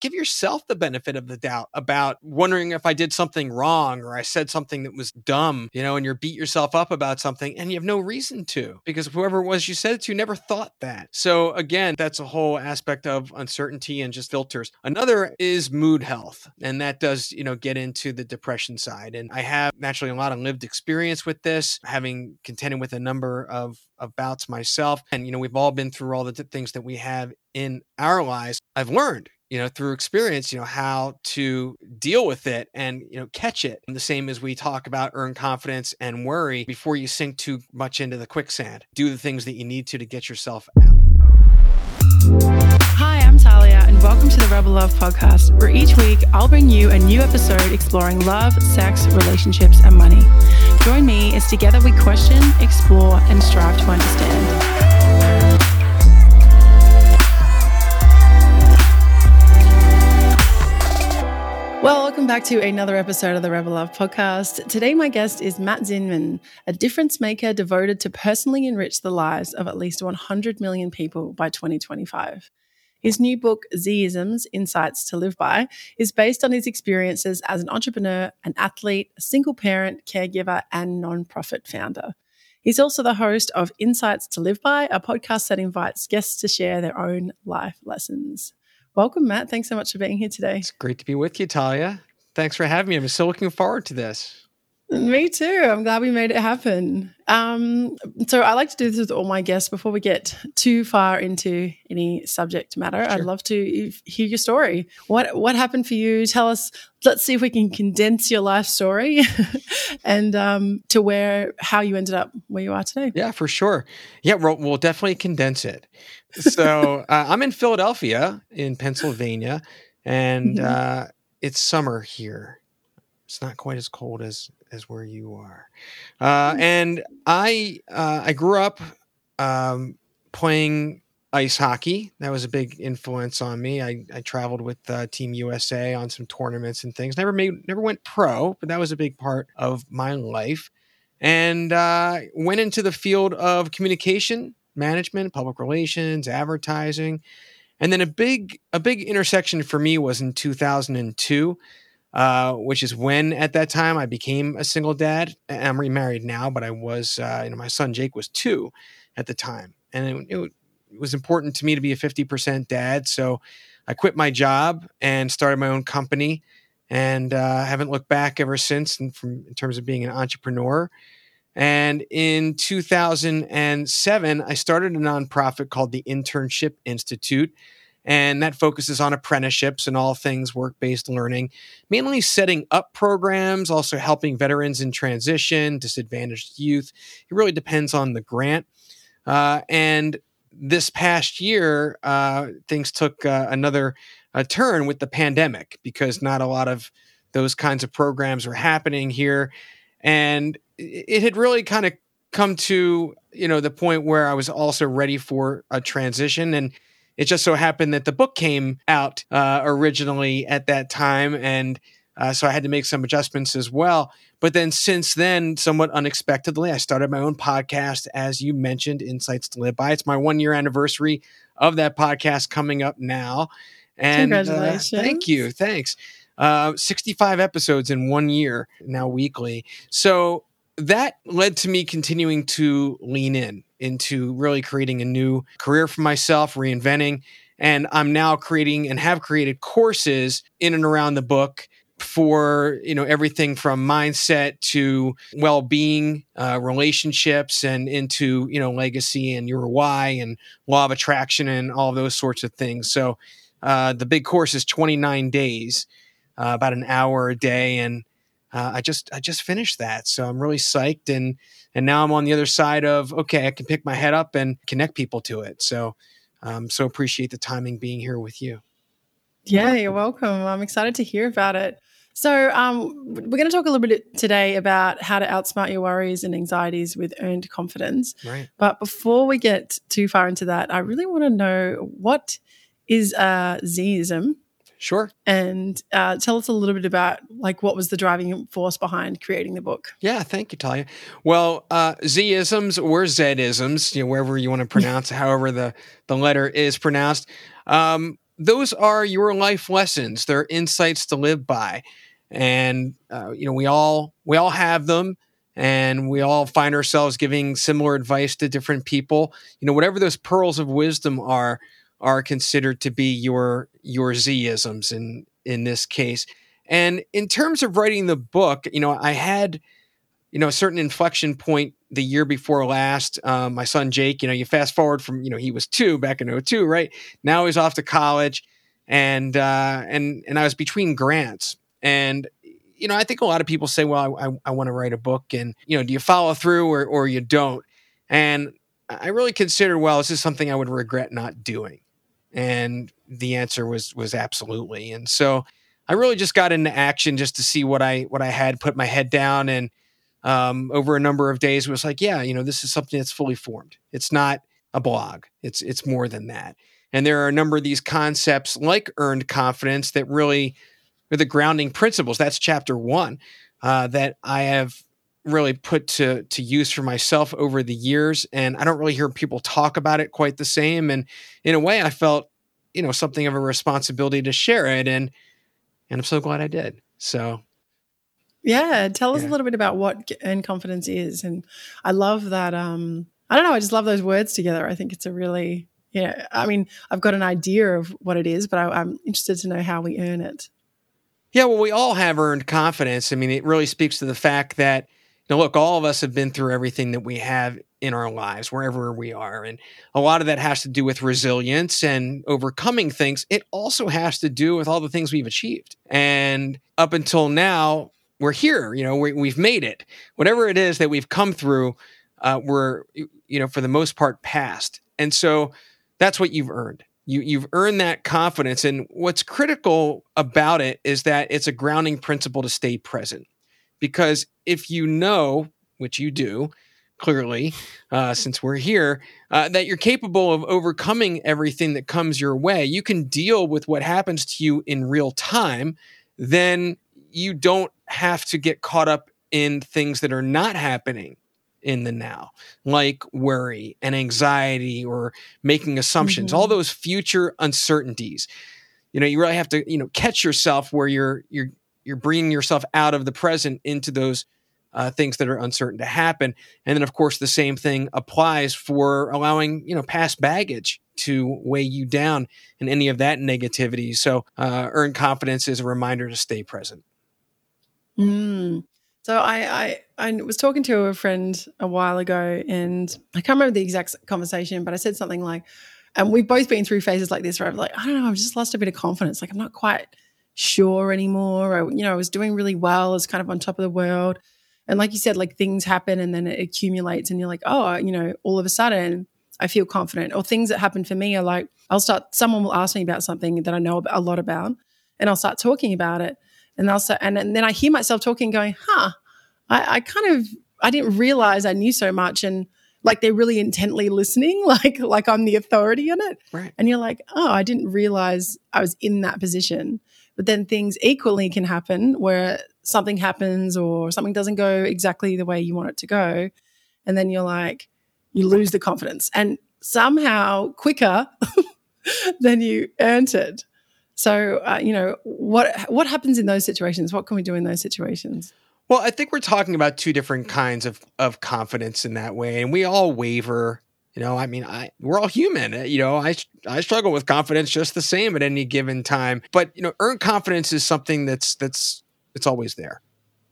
give yourself the benefit of the doubt about wondering if I did something wrong or I said something that was dumb, you know, and you're beat yourself up about something and you have no reason to because whoever it was you said it to never thought that. So again, that's a whole aspect of uncertainty and just filters. Another is mood health, and that does, you know, get into the depression side. And I have naturally a lot of lived experience with this, having contended with a number of bouts myself. And, you know, we've all been through all the things that we have in our lives. I've learned you know through experience you know how to deal with it and you know catch it. And the same as we talk about earn confidence and worry before you sink too much into the quicksand. Do the things that you need to to get yourself out. Hi i'm talia and welcome to the rebel love podcast where each week i'll bring you a new episode exploring love sex relationships and money. Join me as together we question explore and strive to understand welcome back to another episode of the Rebel Love podcast. Today, my guest is Matt Zinman, a difference maker devoted to personally enrich the lives of at least 100 million people by 2025. His new book, Zisms Insights to Live By, is based on his experiences as an entrepreneur, an athlete, a single parent, caregiver, and nonprofit founder. He's also the host of Insights to Live By, a podcast that invites guests to share their own life lessons. Welcome, Matt. Thanks so much for being here today. It's great to be with you, Talia. Thanks for having me. I'm so looking forward to this. Me too. I'm glad we made it happen. Um, so I like to do this with all my guests before we get too far into any subject matter. Sure. I'd love to hear your story. What what happened for you? Tell us. Let's see if we can condense your life story and um, to where how you ended up where you are today. Yeah, for sure. Yeah, we'll, we'll definitely condense it. So uh, I'm in Philadelphia, in Pennsylvania, and mm-hmm. uh, it's summer here. It's not quite as cold as as where you are. Uh, mm. and I uh, I grew up um, playing ice hockey. That was a big influence on me. I, I traveled with uh, Team USA on some tournaments and things. Never made never went pro, but that was a big part of my life. And uh, went into the field of communication management, public relations, advertising. And then a big a big intersection for me was in 2002 uh, which is when at that time I became a single dad. I'm remarried now, but I was, uh, you know, my son Jake was two at the time, and it, it, was important to me to be a 50% dad. So I quit my job and started my own company, and uh, haven't looked back ever since. In, from in terms of being an entrepreneur. And in 2007, I started a nonprofit called the Internship Institute and that focuses on apprenticeships and all things work based learning, mainly setting up programs, also helping veterans in transition, disadvantaged youth. It really depends on the grant. Uh, and this past year, uh, things took uh, another uh, turn with the pandemic because not a lot of those kinds of programs were happening here. And it had really kind of come to you know the point where I was also ready for a transition and it just so happened that the book came out uh, originally at that time, and uh, so I had to make some adjustments as well. But then, since then, somewhat unexpectedly, I started my own podcast, as you mentioned, Insights to Live By. It's my one year anniversary of that podcast coming up now. And Congratulations. Uh, thank you. Thanks. Uh, 65 episodes in one year now weekly. So that led to me continuing to lean in into really creating a new career for myself, reinventing. And I'm now creating and have created courses in and around the book for you know everything from mindset to well-being uh, relationships and into you know legacy and your why and law of attraction and all those sorts of things so uh, the big course is 29 days uh, about an hour a day and uh, I just I just finished that, so I'm really psyched, and and now I'm on the other side of okay, I can pick my head up and connect people to it. So, um, so appreciate the timing being here with you. Yeah, you're welcome. I'm excited to hear about it. So, um, we're going to talk a little bit today about how to outsmart your worries and anxieties with earned confidence. Right. But before we get too far into that, I really want to know what is a Zism Sure. And uh, tell us a little bit about like what was the driving force behind creating the book. Yeah, thank you, Talia. Well, uh, Z-isms or Z-isms, you know, wherever you want to pronounce, however the the letter is pronounced. Um, those are your life lessons. They're insights to live by, and uh, you know we all we all have them, and we all find ourselves giving similar advice to different people. You know, whatever those pearls of wisdom are, are considered to be your your Z-isms in in this case. And in terms of writing the book, you know, I had you know a certain inflection point the year before last. Um, my son Jake, you know, you fast forward from you know he was two back in 02, right? Now he's off to college, and uh, and and I was between grants, and you know I think a lot of people say, well, I, I, I want to write a book, and you know, do you follow through or or you don't? And I really considered, well, this is something I would regret not doing, and the answer was was absolutely, and so. I really just got into action just to see what I what I had, put my head down, and um, over a number of days was like, yeah, you know, this is something that's fully formed. It's not a blog. It's it's more than that. And there are a number of these concepts like earned confidence that really are the grounding principles. That's chapter one uh, that I have really put to to use for myself over the years. And I don't really hear people talk about it quite the same. And in a way, I felt you know something of a responsibility to share it. And and I'm so glad I did. So yeah, tell us yeah. a little bit about what earned confidence is, and I love that. Um, I don't know, I just love those words together. I think it's a really, yeah. I mean, I've got an idea of what it is, but I, I'm interested to know how we earn it. Yeah, well, we all have earned confidence. I mean, it really speaks to the fact that, know, look, all of us have been through everything that we have in our lives, wherever we are. And a lot of that has to do with resilience and overcoming things. It also has to do with all the things we've achieved. And up until now, we're here. You know, we, have made it. Whatever it is that we've come through, uh, we're you know for the most part past, and so that's what you've earned. You you've earned that confidence, and what's critical about it is that it's a grounding principle to stay present, because if you know, which you do. Clearly, uh, since we're here, uh, that you're capable of overcoming everything that comes your way. You can deal with what happens to you in real time. Then you don't have to get caught up in things that are not happening in the now, like worry and anxiety or making assumptions, mm-hmm. all those future uncertainties. You know, you really have to, you know, catch yourself where you're you're you're bringing yourself out of the present into those uh, things that are uncertain to happen. And then, of course, the same thing applies for allowing you know past baggage to weigh you down and any of that negativity. So, uh, earn confidence is a reminder to stay present. Mm. So I, I I was talking to a friend a while ago, and I can't remember the exact conversation, but I said something like, and we've both been through phases like this where I'm like, I don't know, I've just lost a bit of confidence. Like I'm not quite sure anymore. I, you know, I was doing really well, I was kind of on top of the world. And like you said, like things happen and then it accumulates, and you're like, oh, you know, all of a sudden I feel confident. Or things that happen for me are like, I'll start, someone will ask me about something that I know a lot about, and I'll start talking about it and also and, and then I hear myself talking, going, "Huh, I, I kind of I didn't realize I knew so much." And like they're really intently listening, like like I'm the authority on it. Right. And you're like, "Oh, I didn't realize I was in that position." But then things equally can happen where something happens or something doesn't go exactly the way you want it to go, and then you're like, you lose the confidence, and somehow quicker than you earned it. So, uh, you know, what what happens in those situations? What can we do in those situations? Well, I think we're talking about two different kinds of of confidence in that way, and we all waver. You know, I mean, I we're all human. You know, I I struggle with confidence just the same at any given time. But you know, earned confidence is something that's that's it's always there.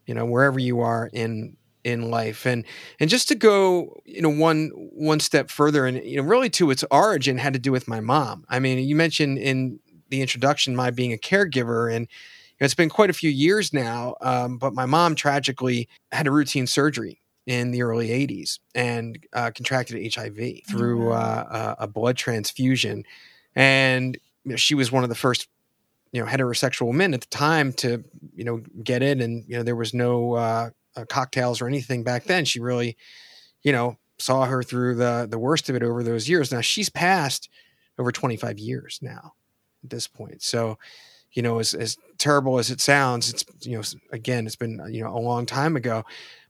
You know, wherever you are in in life and and just to go you know one one step further and you know really to its origin had to do with my mom i mean you mentioned in the introduction, my being a caregiver, and you know, it's been quite a few years now. Um, but my mom tragically had a routine surgery in the early 80s and uh, contracted HIV through uh, a blood transfusion. And you know, she was one of the first, you know, heterosexual men at the time to, you know, get it. And, you know, there was no uh, uh cocktails or anything back then. She really, you know, saw her through the, the worst of it over those years. Now she's passed over 25 years now at this point. So, you know, as, as terrible as it sounds, it's, you know, again, it's been, you know, a long time ago.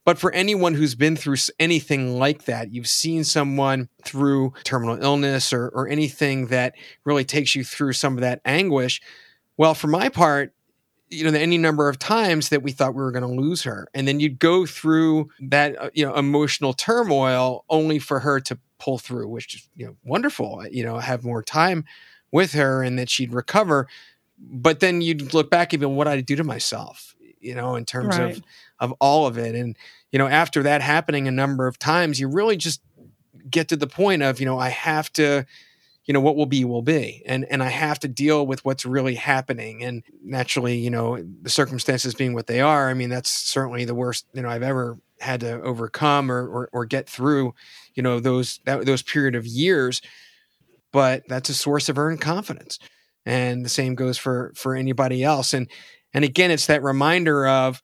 But for anyone who's been through anything like that, you've seen someone through terminal illness or, or anything that really takes you through some of that anguish. Well, for my part, you know, any number of times that we thought we were going to lose her. And then you'd go through that, uh, you know, emotional turmoil only for her to pull through, which is, you know, wonderful, you know, have more time with her and that she'd recover. But then you'd look back and be, what did I do to myself, you know, in terms right. of, of all of it. And, you know, after that happening a number of times, you really just get to the point of, you know, I have to, you know what will be will be. And and i have to deal with what's really happening. And naturally you know the circumstances being what they are i mean that's certainly the worst you know i've ever had to overcome or or, or get through you know those that, those period of years. But that's a source of earned confidence. And the same goes for for anybody else. And and again it's that reminder of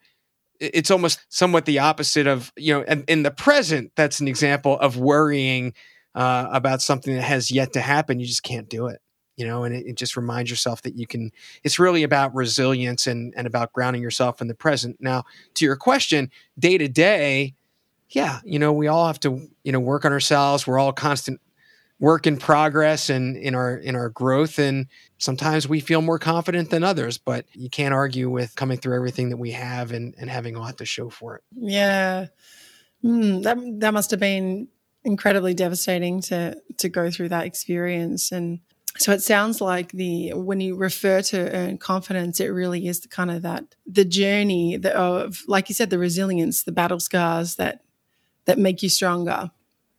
it's almost somewhat the opposite of you know in, in the present that's an example of worrying uh, about something that has yet to happen, you just can't do it. You know, and it, it, just reminds yourself that you can. It's really about resilience and and about grounding yourself in the present. Now, to your question, day to day, yeah, you know, we all have to you know work on ourselves. We're all constant work in progress and in our in our growth and sometimes we feel more confident than others but you can't argue with coming through everything that we have and and having a lot to show for it. Yeah. Mm, that that must have been incredibly devastating to to go through that experience and so it sounds like the when you refer to earn confidence it really is the kind of that the journey the, of like you said the resilience the battle scars that that make you stronger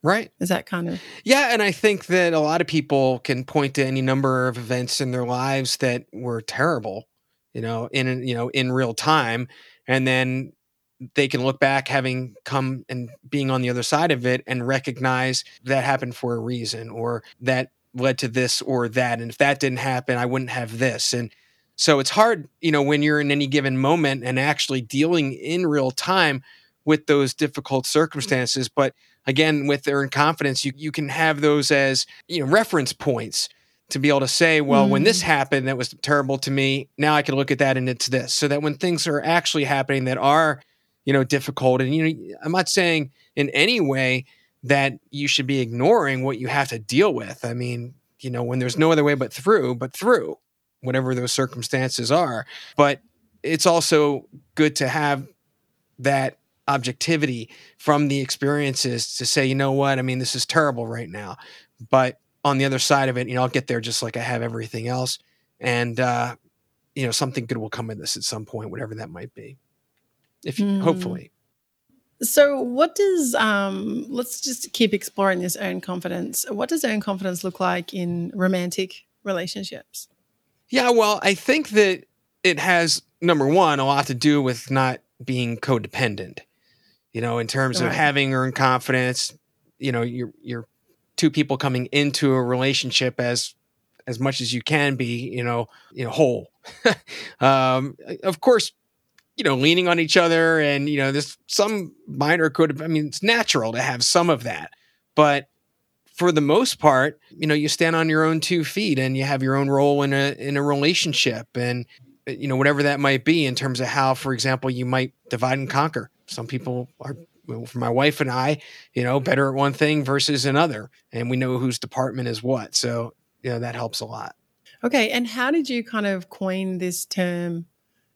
right. Is that kind of yeah and i think that a lot of people can point to any number of events in their lives that were terrible you know in you know in real time and then they can look back having come and being on the other side of it and recognize that happened for a reason or that led to this or that and if that didn't happen i wouldn't have this. And so it's hard you know when you're in any given moment and actually dealing in real time with those difficult circumstances but again with earned confidence you, you can have those as you know reference points to be able to say well mm. when this mm. happened that was terrible to me now i can look at that and it's this so that when things are actually happening that are you know, difficult. And, you know, I'm not saying in any way that you should be ignoring what you have to deal with. I mean, you know, when there's no other way but through, but through whatever those circumstances are. But it's also good to have that objectivity from the experiences to say, you know what, I mean, this is terrible right now. But on the other side of it, you know, I'll get there just like I have everything else. And, uh, you know, something good will come in this at some point, whatever that might be if mm. hopefully. So, what does um, let's just keep exploring this earned confidence. What does earned confidence look like in romantic relationships? Yeah, well, I think that it has number one a lot to do with not being codependent. You know, in terms right. of having earned confidence, you know, you're you're two people coming into a relationship as as much as you can be, you know, you know, whole. um, of course, you know, leaning on each other and, you know, there's some minor could I mean, it's natural to have some of that. But for the most part, you know, you stand on your own two feet and you have your own role in a in a relationship and Uh, you know, whatever that might be in terms of how, for example, you might divide and conquer. Some people are for my wife and I, you know, better at one thing versus another. And we know whose department is what. So, you know, that helps a lot. Okay. And how did you kind of coin this term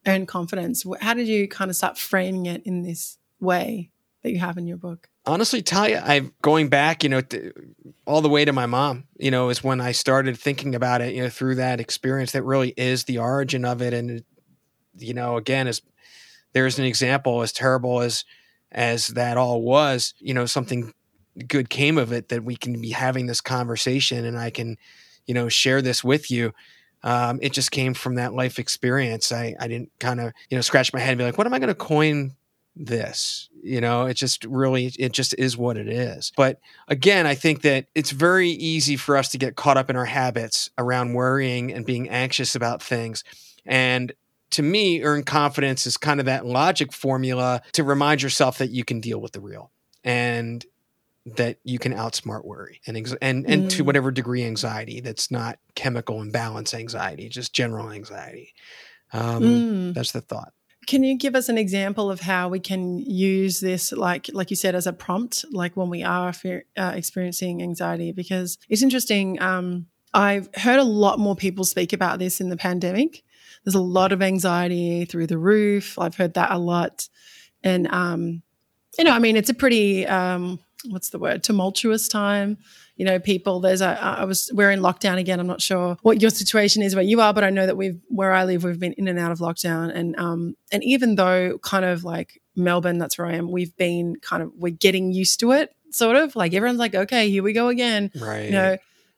earn confidence? How did you kind of start framing it in this way that you have in your book? Honestly, Talia, I'm going back, you know, all the way to my mom. You know, is when I started thinking about it. You know, through that experience, that really is the origin of it. And you know, again, as there's an example, as terrible as as that all was, you know, something good came of it that we can be having this conversation, and I can, you know, share this with you um, it just came from that life experience. I, I didn't kind of, you know, scratch my head and be like, what am I going to coin this? You know, it just really, it just is what it is. But again, I think that it's very easy for us to get caught up in our habits around worrying and being anxious about things. And to me, earn confidence is kind of that logic formula to remind yourself that you can deal with the real. And that you can outsmart worry and and and mm. to whatever degree anxiety that's not chemical imbalance anxiety, just general anxiety. Um, mm. That's the thought. Can you give us an example of how we can use this, like like you said, as a prompt, like when we are uh, experiencing anxiety? Because it's interesting. Um, I've heard a lot more people speak about this in the pandemic. There's a lot of anxiety through the roof. I've heard that a lot, and um, you know, I mean, it's a pretty um, what's the word tumultuous time you know, people. There's a, I was, we're in lockdown again. I'm not sure what your situation is where you are, but I know that we've, where I live, we've been in and out of lockdown. And, um, and even though kind of like Melbourne, that's where I am, we've been kind of, we're getting used to it, sort of like everyone's like, okay, here we go again. Right. You know,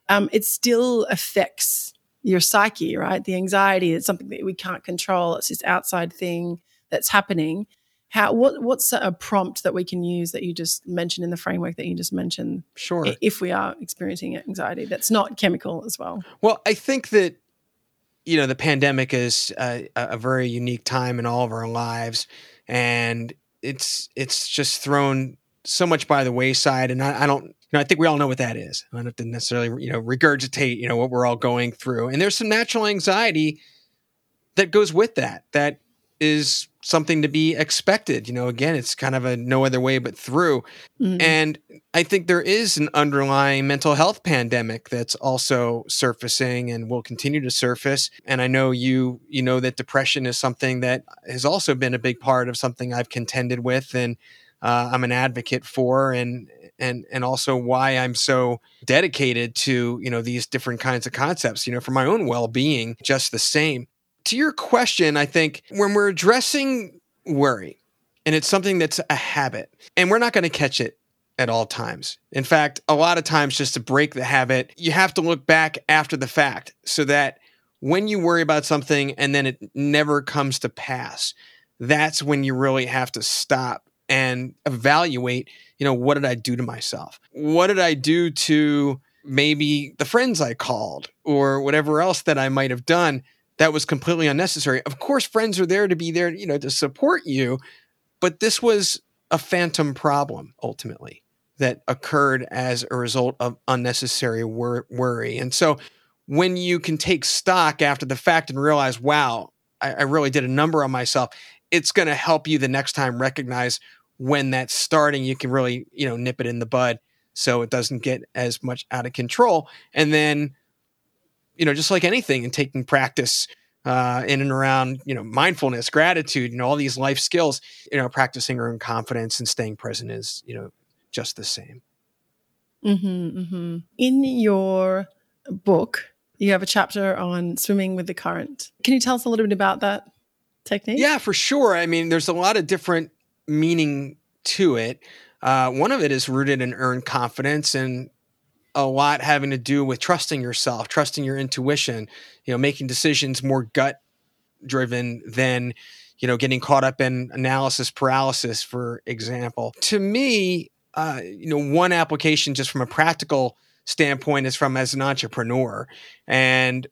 um, it still affects your psyche, right? The anxiety it's something that we can't control. It's this outside thing that's happening how what what's a prompt that we can use that you just mentioned in the framework that you just mentioned sure if we are experiencing anxiety that's not chemical as well well i think that you know the pandemic is a, a very unique time in all of our lives and it's it's just thrown so much by the wayside and I, I don't you know, I think we all know what that is. I don't have to necessarily, you know, regurgitate, you know, what we're all going through. And there's some natural anxiety that goes with that. That is something to be expected. You know, again, it's kind of a no other way but through. Mm-hmm. And I think there is an underlying mental health pandemic that's also surfacing and will continue to surface. And I know you you know that depression is something that has also been a big part of something I've contended with and uh, I'm an advocate for and and and also why I'm so dedicated to you know these different kinds of concepts you know for my own well-being just the same to your question, I think when we're addressing worry, and it's something that's a habit, and we're not going to catch it at all times. In fact, a lot of times, just to break the habit, you have to look back after the fact so that when you worry about something and then it never comes to pass, that's when you really have to stop and evaluate, you know, what did I do to myself? What did I do to maybe the friends I called or whatever else that I might have done that was completely unnecessary. Of course, friends are there to be there, you know, to support you, but this was a phantom problem ultimately that occurred as a result of unnecessary wor- worry. And so when you can take stock after the fact and realize, wow, I, I really did a number on myself, it's going to help you the next time recognize when that's starting. You can really, you know, nip it in the bud so it doesn't get as much out of control. And then you know, just like anything and taking practice uh, in and around, you know, mindfulness, gratitude, you know, all these life skills, you know, practicing our own confidence and staying present is, you know, just the same. Mm-hmm, mm-hmm. In your book, you have a chapter on swimming with the current. Can you tell us a little bit about that technique? Yeah, for sure. I mean, there's a lot of different meaning to it. Uh, one of it is rooted in earned confidence, and a lot having to do with trusting yourself, trusting your intuition, you know, making decisions more gut driven than, you know, getting caught up in analysis paralysis, for example. To me, uh, you know, one application just from a practical standpoint is from as an entrepreneur. And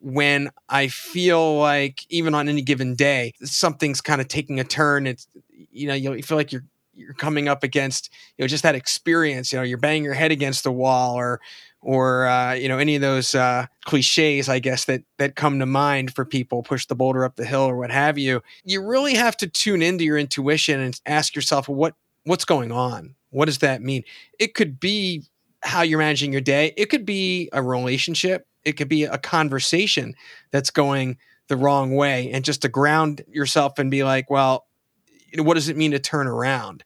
when I feel like even on any given day, something's kind of taking a turn, it's, you know, you feel like you're you're coming up against you know just that experience you know you're banging your head against the wall or or uh, you know any of those uh, cliches i guess that that come to mind for people push the boulder up the hill or what have you you really have to tune into your intuition and ask yourself what what's going on? What does that mean? It could be how you're managing your day. It could be a relationship. It could be a conversation that's going the wrong way. And just to ground yourself and be like well what does it mean to turn around?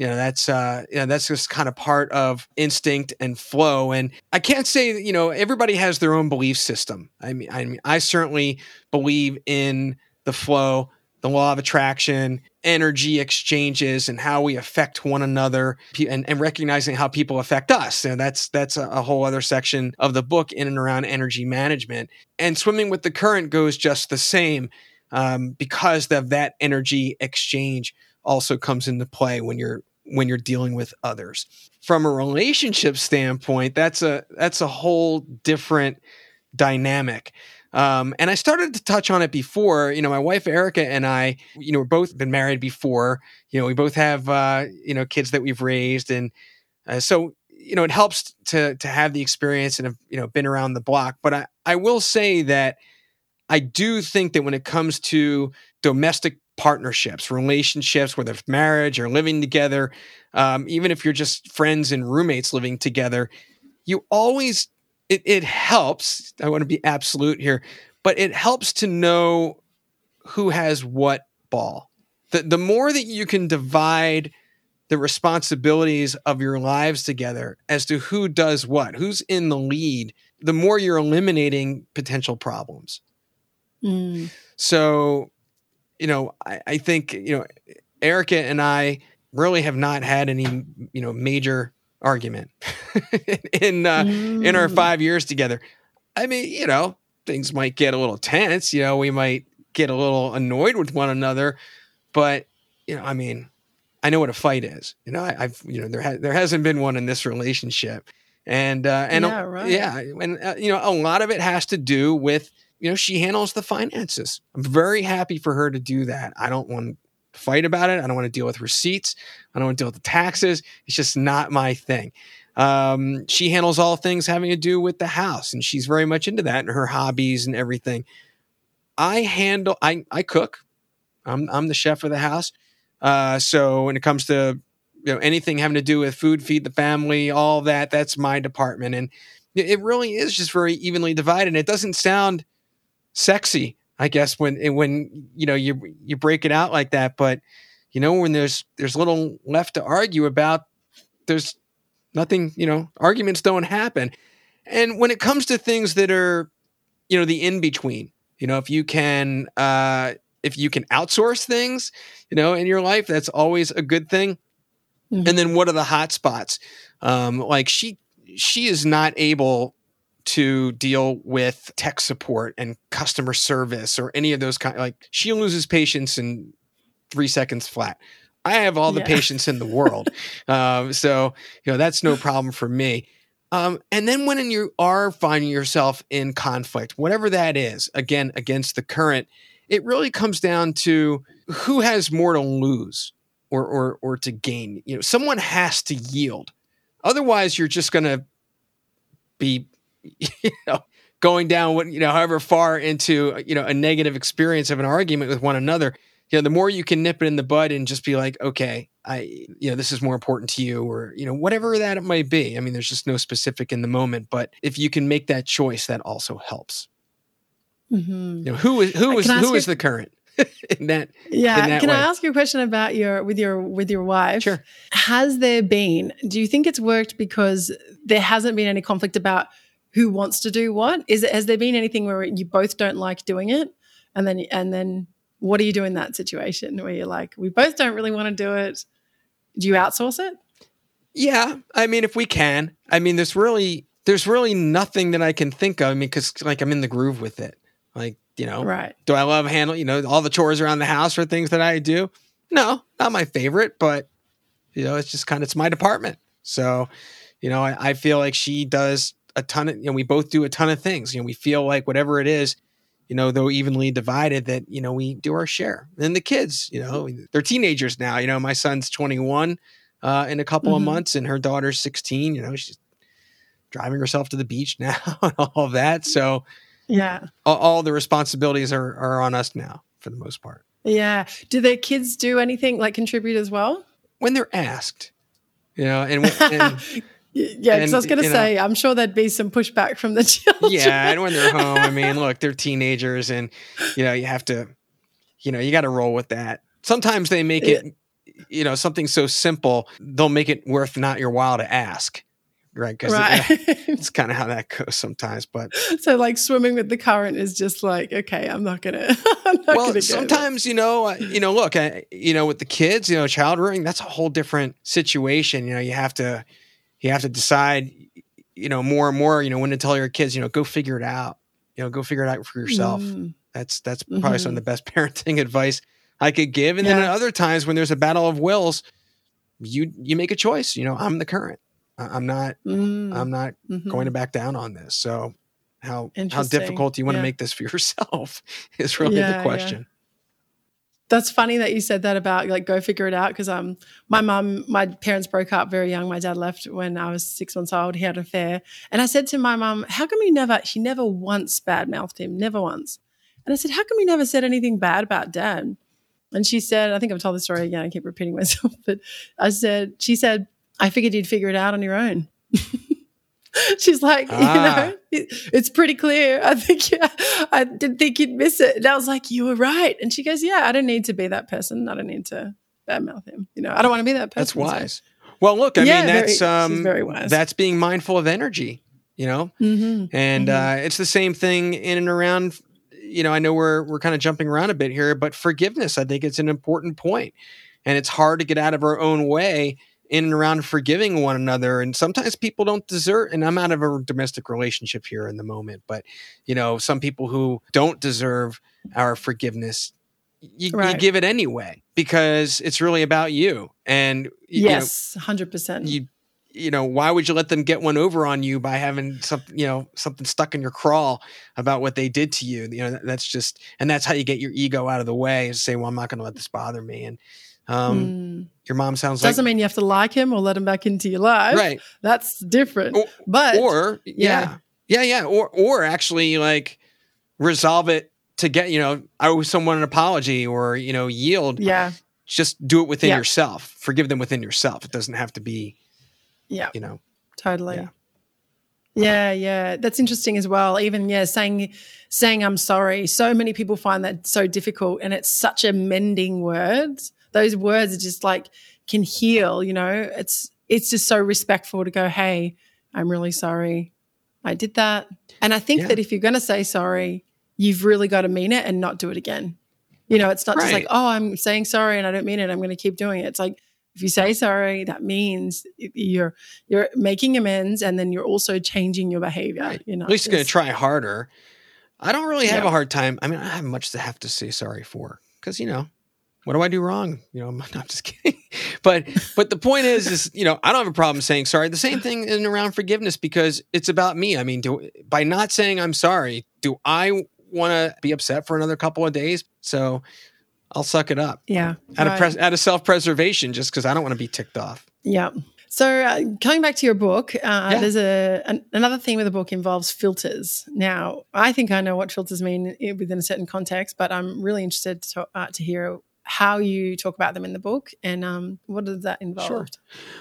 You know, that's uh, you know, that's just kind of part of instinct and flow. And I can't say, you know, everybody has their own belief system. I mean, I mean, I certainly believe in the flow, the law of attraction, energy exchanges, and how we affect one another, and, and recognizing how people affect us. And that's that's a, a whole other section of the book in and around energy management. And swimming with the current goes just the same um, because of that energy exchange also comes into play when you're when you're dealing with others. From a relationship standpoint that's a that's a whole different dynamic. Um, and i started to touch on it before you know my wife erica and i you know both been married before. You know we both have uh, you know kids that we've raised and uh, so you know it helps to to have the experience and have you know been around the block. But i i will say that I do think that when it comes to domestic partnerships, relationships, whether it's marriage or living together, um, even if you're just friends and roommates living together, you always it, it helps. I want to be absolute here, but it helps to know who has what ball. The the more that you can divide the responsibilities of your lives together as to who does what, who's in the lead, the more you're eliminating potential problems. Mm. So, you know, I, I think, you know, Erica and I really have not had any, you know, major argument in uh, mm. in our mm. five years together. I mean, you know, things might get a little tense. You know, we might get a little annoyed with one another, but you know, I mean, I know what a fight is. You know, I, have you know there ha- there hasn't been one in this relationship, and uh, and yeah, right. yeah, and uh, you know a lot of it has to do with you know she handles the finances. I'm very happy for her to do that. I don't want to fight about it. I don't want to deal with receipts. I don't want to deal with the taxes. It's just not my thing. Um, she handles all things having to do with the house, and she's very much into that and her hobbies and everything. I handle. I I cook. I'm I'm the chef of the house. Uh, so when it comes to you know anything having to do with food, feed the family, all that, that's my department, and it really is just very evenly divided. And It doesn't sound sexy, I guess, when when you know you you break it out like that. But you know when there's there's little left to argue about, there's nothing. You know, arguments don't happen. And when it comes to things that are, you know, the in between, you know, if you can uh, if you can outsource things, you know, in your life, that's always a good thing. Mm-hmm. And then what are the hot spots? Um, like she she is not able to deal with tech support and customer service or any of those kind like she loses patience in three seconds flat. I have all the yeah. patience in the world. um, so, you know, that's no problem for me. Um, and then when you are finding yourself in conflict, whatever that is, again, against the current, it really comes down to who has more to lose or or or to gain. You know, someone has to yield. Otherwise, you're just going to be, you know, going down, you know, however far into you know a negative experience of an argument with one another. You know, the more you can nip it in the bud and just be like, okay, I, you know, this is more important to you, or you know, whatever that it might be. I mean, there's just no specific in the moment, but if you can make that choice, that also helps. Mm-hmm. You know, who is who is who is the current in that? Yeah. In that Can way? I ask you a question about your with your with your wife? Sure. Has there been? Do you think it's worked because there hasn't been any conflict about who wants to do what? Is it has there been anything where you both don't like doing it, and then and then what do you do in that situation where you're like, we both don't really want to do it? Do you outsource it? Yeah, I mean, if we can, I mean, there's really there's really nothing that I can think of. I mean, because like I'm in the groove with it. Like, you know, right. do I love handle, you know, all the chores around the house or things that I do? No, not my favorite, but you know, it's just kind of it's my department. So, you know, I, I feel like she does a ton of, you know, we both do a ton of things. You know, we feel like whatever it is, you know, though evenly divided, that you know we do our share. And the kids, you know, they're teenagers now. You know, my son's 21 uh, in a couple mm-hmm. of months, and her daughter's 16. You know, she's driving herself to the beach now and all of that. So, yeah. All, all the responsibilities are, are on us now for the most part. Yeah. Do their kids do anything like contribute as well? When they're asked, you know, and, and yeah, because I was going to say, know, I'm sure there'd be some pushback from the children. Yeah, and when they're home, I mean, look, they're teenagers, and you know, you have to, you know, you got to roll with that. Sometimes they make it, yeah. you know, something so simple, they'll make it worth not your while to ask right? Because right. it, it's kind of how that goes sometimes. But so, like swimming with the current is just like, okay, I'm not gonna. I'm not well, gonna sometimes you know, you know, look, I, you know, with the kids, you know, child rearing, that's a whole different situation. You know, you have to, you have to decide, you know, more and more, you know, when to tell your kids, you know, go figure it out. You know, go figure it out for yourself. Mm. That's that's probably mm-hmm. some of the best parenting advice I could give. And yeah. then at other times when there's a battle of wills, you you make a choice. You know, I'm the current. I'm not mm. I'm not mm-hmm. going to back down on this. So how how difficult do you want yeah. to make this for yourself is really yeah, the question. That's funny that you said that about like go figure it out because um my mum my parents broke up very young. My dad left when I was six months old. He had an affair, and I said to my mum, "How come you never?" She never once badmouthed him, never once. And I said, "How come you never said anything bad about dad?" And she said, I think I've told the story again. I keep repeating myself, but I said, she said, I figured you'd figure it out on your own. She's like, ah. you know, it, it's pretty clear. I think, yeah, I didn't think you'd miss it. And I was like, you were right. And she goes, yeah, I don't need to be that person. I don't need to badmouth him. You know, I don't want to be that person. That's wise. So. Well, look, I yeah, mean, that's, very, um, very wise. that's being mindful of energy, you know, mm-hmm. and mm-hmm. Uh, it's the same thing in and around, you know, I know we're, we're kind of jumping around a bit here, but forgiveness, I think it's an important point and it's hard to get out of our own way in and around forgiving one another. And sometimes people don't deserve, and I'm out of a domestic relationship here in the moment, but you know, some people who don't deserve our forgiveness, you, right. you give it anyway because it's really about you. And yes, hundred percent. You, you know, why would you let them get one over on you by having something, you know, something stuck in your crawl about what they did to you? You know, that's just, and that's how you get your ego out of the way and say, well, I'm not going to let this bother me. And um, mm. Your mom sounds like doesn't like, mean you have to like him or let him back into your life, right? That's different. Or, but or yeah. yeah, yeah, yeah, or or actually like resolve it to get you know I owe someone an apology or you know yield. Yeah, just do it within yeah. yourself. Forgive them within yourself. It doesn't have to be. Yeah, you know, totally. Yeah. Yeah, yeah. That's interesting as well. Even yeah, saying saying I'm sorry. So many people find that so difficult and it's such a mending word those words are just like can heal, you know? It's it's just so respectful to go, "Hey, I'm really sorry. I did that." And I think yeah. that if you're going to say sorry, you've really got to mean it and not do it again. You know, it's not right. just like, "Oh, I'm saying sorry and I don't mean it. I'm going to keep doing it." It's like if you say sorry, that means you're you're making amends, and then you're also changing your behavior. Right. You know, at least you're going to try harder. I don't really have yeah. a hard time. I mean, I have much to have to say sorry for because you know what do I do wrong? You know, I'm not just kidding. but but the point is, is you know, I don't have a problem saying sorry. The same thing in around forgiveness because it's about me. I mean, do, by not saying I'm sorry, do I want to be upset for another couple of days? So I'll suck it up. Yeah, out right. of pres- out of self preservation, just because I don't want to be ticked off. Yeah. So, uh, coming back to your book, uh, yeah. there's a an, another theme of the book involves filters. Now, I think I know what filters mean within a certain context, but I'm really interested to, uh, to hear how you talk about them in the book and um, what does that involve? Sure.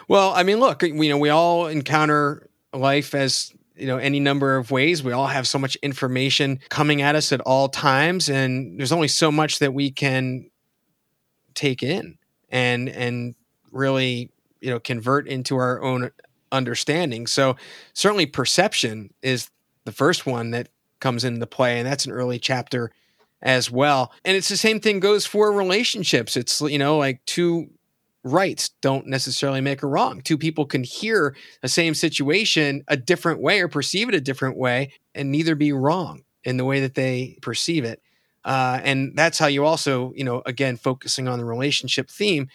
Well, I mean, look, you know, we all encounter life as you know any number of ways we all have so much information coming at us at all times and there's only so much that we can take in and and really you know convert into our own understanding so certainly perception is the first one that comes into play and that's an early chapter as well. And it's the same thing goes for relationships. It's, you know, like two rights don't necessarily make a wrong. Two people can hear the same situation a different way or perceive it a different way and neither be wrong in the way that they perceive it. Uh, and that's how you also, you know, again, focusing on the relationship theme,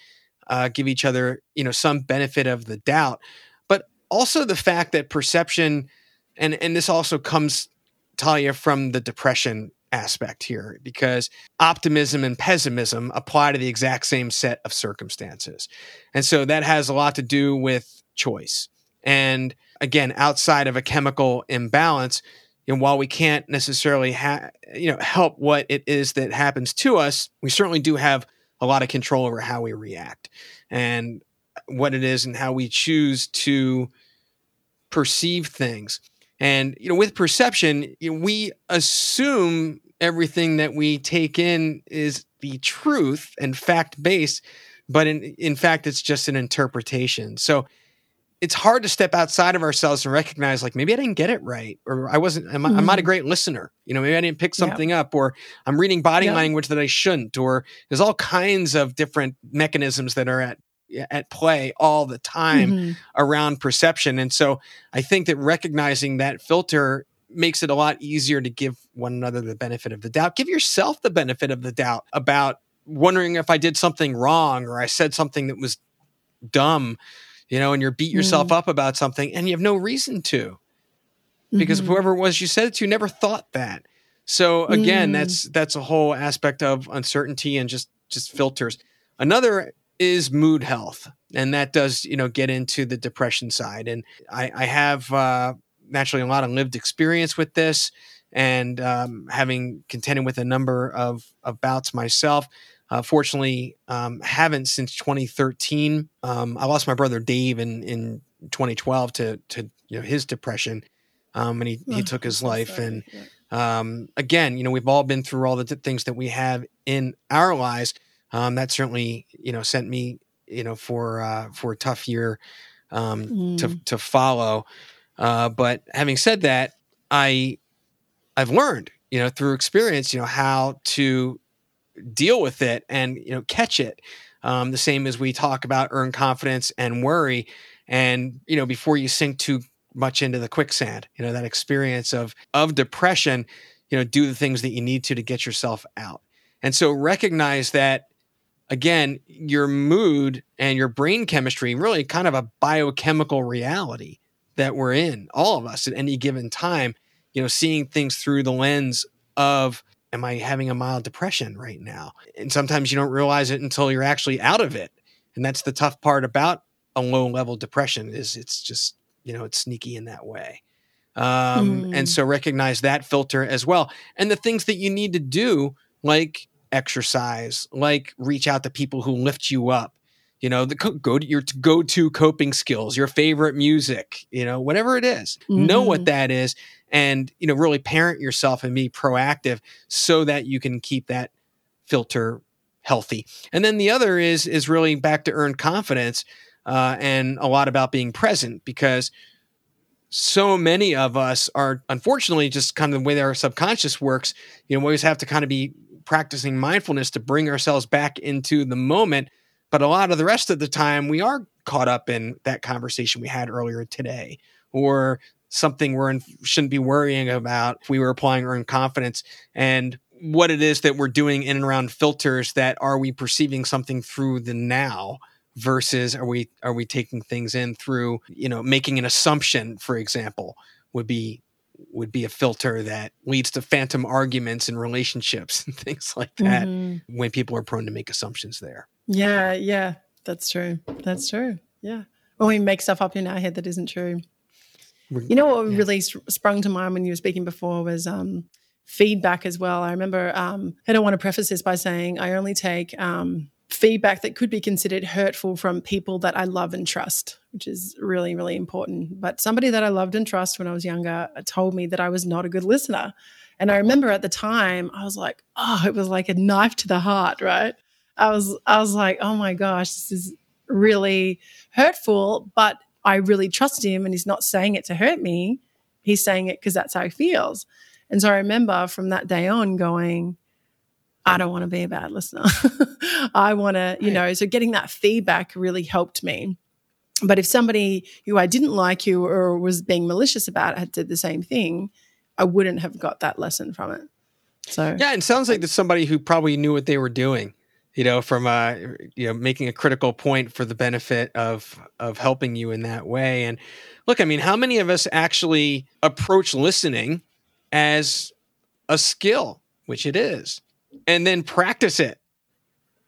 uh, give each other, you know, some benefit of the doubt. But also the fact that perception, and and this also comes, Talia, from the depression aspect here because optimism and pessimism apply to the exact same set of circumstances. And so that has a lot to do with choice. And again, outside of a chemical imbalance, and while we can't necessarily ha- you know help what it is that happens to us, we certainly do have a lot of control over how we react and what it is and how we choose to perceive things. And you know, with perception, you know, we assume everything that we take in is the truth and fact based, but in, in fact, it's just an interpretation. So it's hard to step outside of ourselves and recognize, like, maybe I didn't get it right, or I wasn't, I'm, mm-hmm. I'm not a mm-hmm. great listener. You know, maybe I didn't pick something yeah. up, or I'm reading body yeah. language that I shouldn't, or there's all kinds of different mechanisms that are at at play all the time mm-hmm. around perception. And so I think that recognizing that filter makes it a lot easier to give one another the benefit of the doubt. Give yourself the benefit of the doubt about wondering if I did something wrong or I said something that was dumb, you know, and you're beat yourself mm. up about something and you have no reason to. Because mm-hmm. whoever it was you said it to never thought that. So again, mm. that's that's a whole aspect of uncertainty and just just filters. Another is mood health, and that does you know get into the depression side. And I, I have uh, naturally a lot of lived experience with this and um, having contended with a number of, of bouts myself, Uh, fortunately, um, haven't since 2013. Um, I lost my brother Dave in, in 2012 to to you know his depression, um, and he, he took his life. And um, again, you know, we've all been through all the th- things that we have in our lives. Um, that certainly you know sent me you know for uh, for a tough year um, mm. to to follow. Uh, but having said that, I I've learned you know through experience you know how to deal with it and you know catch it. Um, the same as we talk about earn confidence and worry, and you know before you sink too much into the quicksand, you know that experience of of depression, you know do the things that you need to to get yourself out. And so recognize that again, your mood and your brain chemistry really kind of a biochemical reality that we're in, all of us at any given time, you know, seeing things through the lens of am I having a mild depression right now? And sometimes you don't realize it until you're actually out of it. And that's the tough part about a low level depression is it's just, you know, it's sneaky in that way. Um, mm. And so recognize that filter as well. And the things that you need to do, like exercise, like reach out to people who lift you up, you know, the go to your go to coping skills, your favorite music, you know, whatever it is, mm-hmm. know what mm-hmm. that is, and you know, really parent yourself and be proactive so that you can keep that filter healthy. And then the other is is really back to earn confidence, uh, and a lot about being present because so many of us are unfortunately just kind of the way that our subconscious works. You know, we always have to kind of be practicing mindfulness to bring ourselves back into the moment. But a lot of the rest of the time, we are caught up in that conversation we had earlier today, or something we're in, shouldn't be worrying about if we were applying earn confidence and what it is that we're doing in and around filters that are we perceiving something through the now versus are we are we taking things in through you know making an assumption for example would be would be a filter that leads to phantom arguments in relationships and things like that mm-hmm. when people are prone to make assumptions there. Yeah, yeah, that's true. That's true. Yeah. When we make stuff up in our head that isn't true. You know what yeah. really sprung to mind when you were speaking before was um, feedback as well. I remember, um, I don't want to preface this by saying I only take um, feedback that could be considered hurtful from people that I love and trust, which is really, really important. But somebody that I loved and trust when I was younger told me that I was not a good listener. And I remember at the time, I was like, oh, it was like a knife to the heart, right? I was, I was like, oh my gosh, this is really hurtful, but I really trust him and he's not saying it to hurt me. He's saying it because that's how he feels. And so I remember from that day on going, I don't want to be a bad listener. I want to, you know, so getting that feedback really helped me. But if somebody who I didn't like you or was being malicious about had did the same thing, I wouldn't have got that lesson from it. So yeah, it sounds like there's somebody who probably knew what they were doing. You know, from uh, you know, making a critical point for the benefit of of helping you in that way. And look, I mean, how many of us actually approach listening as a skill, which it is? and then practice it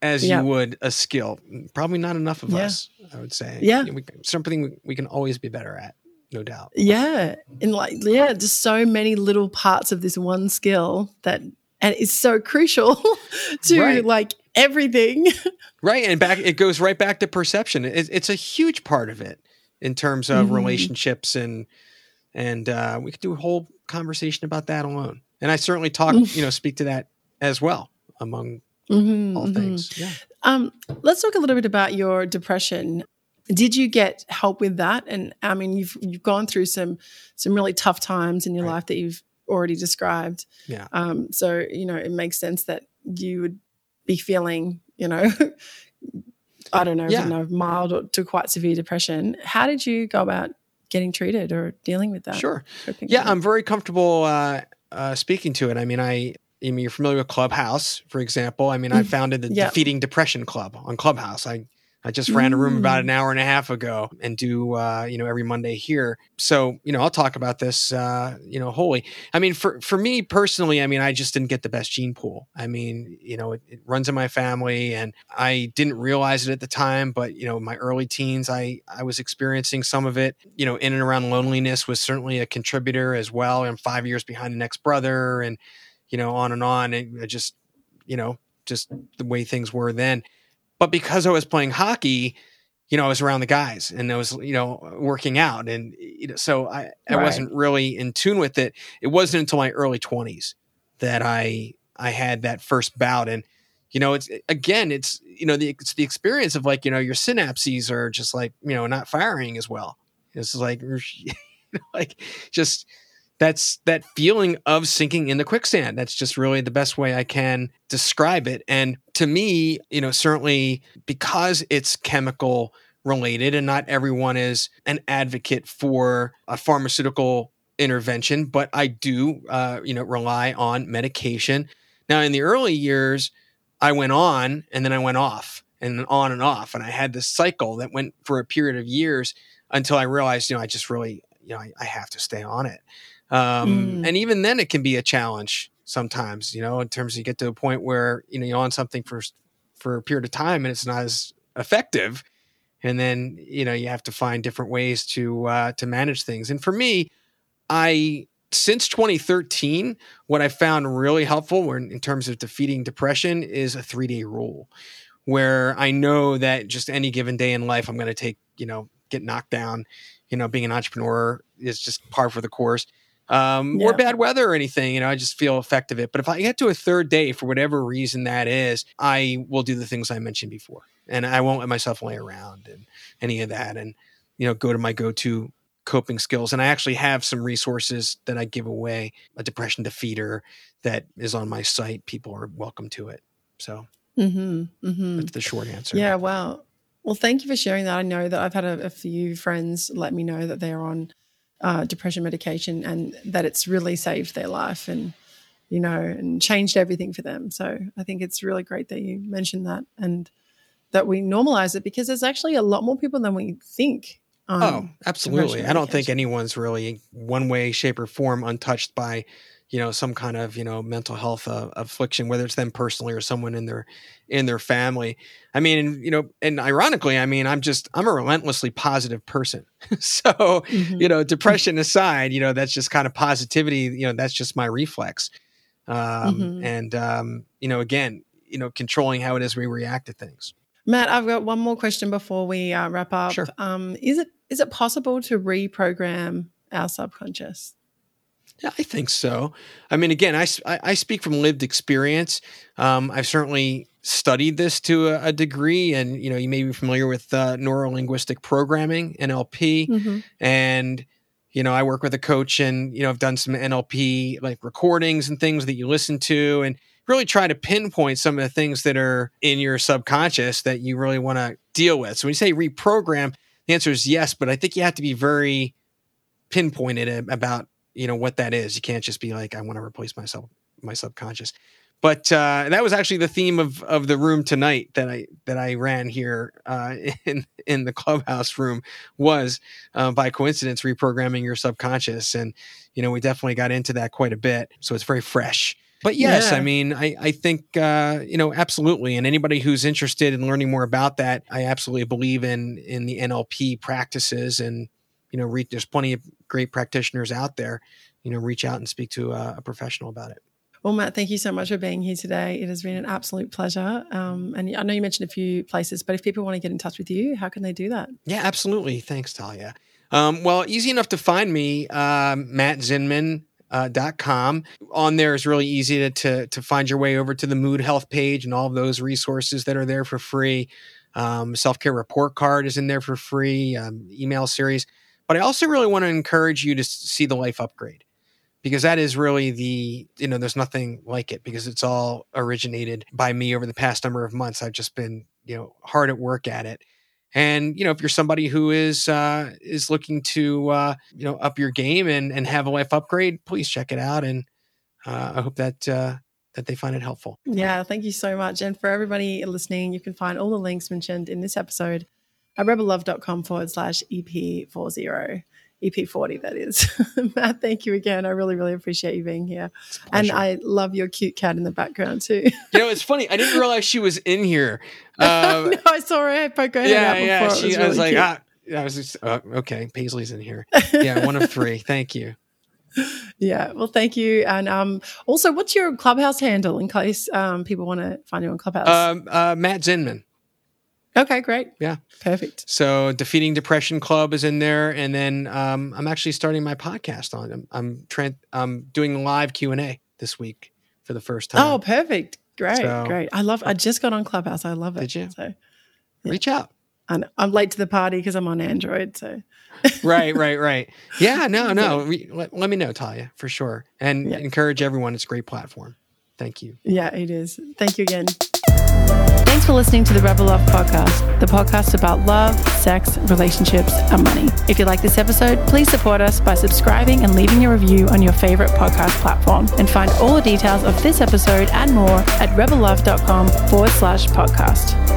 as yeah. you would a skill. Probably not enough of yeah. us, I would say. Yeah. We, something we can always be better at, no doubt. Yeah. And like, yeah, just so many little parts of this one skill that, and it's so crucial to right. like everything. right. And back, it goes right back to perception. It, it's a huge part of it in terms of mm-hmm. relationships and, and uh, we could do a whole conversation about that alone. And I certainly talk, you know, speak to that as well among mm-hmm, all mm-hmm. things. Yeah. Um, let's talk a little bit about your depression. Did you get help with that? And I mean, you've you've gone through some some really tough times in your right. life that you've already described. Yeah. Um, so you know, it makes sense that you would be feeling, you know, I don't know, yeah. you know, mild to quite severe depression. How did you go about getting treated or dealing with that? Sure. Yeah, I'm very comfortable uh, uh, speaking to it. I mean, I I mean, you're familiar with Clubhouse, for example. I mean, I mm, founded the yep. Defeating Depression Club on Clubhouse. I I just ran a room about an mm. hour and a half ago and do uh, you know every Monday here. So you know I'll talk about this uh, you know wholly. I mean for for me personally, I mean I just didn't get the best gene pool. I mean you know it, it runs in my family, and I didn't realize it at the time, but you know my early teens, I I was experiencing some of it. You know in and around loneliness was certainly a contributor as well. I'm five years behind the next brother, and you know, on and on. And I just, you know, just the way things were then. But because I was playing hockey, you know, I was around the guys and I was, you know, working out. And, you know, so I, I right. wasn't really in tune with it. It wasn't until my early 20s that I, I had that first bout. And, you know, it's again, it's, you know, the, it's the experience of like, you know, your synapses are just like, you know, not firing as well. It's like, like just, that's that feeling of sinking in the quicksand. That's just really the best way I can describe it. And to me, you know, certainly because it's chemical related and not everyone is an advocate for a pharmaceutical intervention, but I do, uh, you know, rely on medication. Now, in the early years, I went on and then I went off and on and off. And I had this cycle that went for a period of years until I realized, you know, I just really, you know, I, I have to stay on it. Um, mm. And even then, it can be a challenge sometimes, you know, in terms of you get to a point where, you know, you're on something for, for a period of time and it's not as effective. And then, you know, you have to find different ways to, uh, to manage things. And for me, I, since 2013, what I found really helpful in terms of defeating depression is a three day rule where I know that just any given day in life, I'm going to take, you know, get knocked down. You know, being an entrepreneur is just par for the course um, yeah. or bad weather or anything. You know, I just feel effective it. But if I get to a third day for whatever reason that is, I will do the things I mentioned before, and I won't let myself lay around and any of that, and you know, go to my go-to coping skills. And I actually have some resources that I give away. A depression defeater that is on my site. People are welcome to it. So mm-hmm, mm-hmm. that's the short answer. Yeah. Wow. Well, thank you for sharing that. I know that I've had a, a few friends let me know that they're on uh, depression medication and that it's really saved their life and you know and changed everything for them. So i think it's really great that you mentioned that and that we normalize it because there's actually a lot more people than we think um, oh absolutely. i don't think anyone's really one way shape or form untouched by you know some kind of you know mental health uh, affliction whether it's them personally or someone in their in their family. I mean you know and ironically i mean i'm just i'm a relentlessly positive person. So mm-hmm. you know depression aside you know that's just kind of positivity you know that's just my reflex. Um, mm-hmm. and um, you know again you know controlling how it is we react to things. Matt i've got one more question before we uh, wrap up. Sure. um, is it is it possible to reprogram our subconscious yeah, I think so. I mean, again, I, I speak from lived experience. Um, I've certainly studied this to a, a, degree, and you know, you may be familiar with uh, neuro linguistic programming (NLP), mm-hmm. and you know, I work with a coach, and you know, I've done some NLP like recordings and things that you listen to, and really try to pinpoint some of the things that are in your subconscious that you really want to deal with. So when you say reprogram, the answer is yes, but I think you have to be very pinpointed about you know what that is. You can't just be like, I want to replace myself, my subconscious. But uh, that was actually the theme of of the room tonight that I that I ran here uh, in in the clubhouse room was uh, by coincidence reprogramming your subconscious, and you know we definitely got into that quite a bit. So it's very fresh. But yes, yeah. I mean, I, I think, uh, you know, absolutely. And anybody who's interested in learning more about that, I absolutely believe in, in the NLP practices and, you know, re- there's plenty of great practitioners out there. You know, reach out and speak to a, a, professional about it. Well, Matt, thank you so much for being here today. It has been an absolute pleasure. Um, and I know you mentioned a few places, but if people want to get in touch with you, how can they do that? Yeah, absolutely. Thanks, Talia. Um, well, easy enough to find me, uh, Matt Zinman. Uh, dot com on there is really easy to, to, to find your way over to the mood health page and all of those resources that are there for free um, self-care report card is in there for free um, email series but I also really want to encourage you to see the life upgrade because that is really the, you know, there's nothing like it because it's all originated by me over the past number of months. I've just been, you know, hard at work at it. And you know, if you're somebody who is uh, is looking to uh, you know up your game and and have a life upgrade, please check it out. And uh, I hope that uh, that they find it helpful. Yeah, thank you so much. And for everybody listening, you can find all the links mentioned in this episode rebellove.com forward slash EP40. EP40, that is. Matt, thank you again. I really, really appreciate you being here. And I love your cute cat in the background too. you know, it's funny. I didn't realize she was in here. Uh, no, I saw her poke her yeah, head out before. Yeah, she, was I was like, ah, I was just, uh, okay, Paisley's in here. Yeah, one of three. Thank you. yeah. Well, thank you. And um, also, what's your clubhouse handle in case um, people want to find you on Clubhouse? Um, uh, Matt Zinman. Okay, great. Yeah. Perfect. So Defeating Depression Club is in there, and then um, I'm actually starting my podcast on. I'm I'm, tra- I'm doing live Q and A this week for the first time. Oh, perfect. Great, So- great. I love. I just got on Clubhouse. I love it. Did you? So, reach out. and I'm late to the party because I'm on Android. So, Right, right, right. Yeah, no, no. Re- let, let me know, Talia, for sure, and Yeah. encourage everyone. It's a great platform. Thank you. yeah, it is. Thank you again. Thanks for listening to the Rebel Love podcast, the podcast about love, sex, relationships, and money. If you like this episode, please support us by subscribing and leaving a review on your favorite podcast platform. And find all the details of this episode and more at rebellove.com forward slash podcast.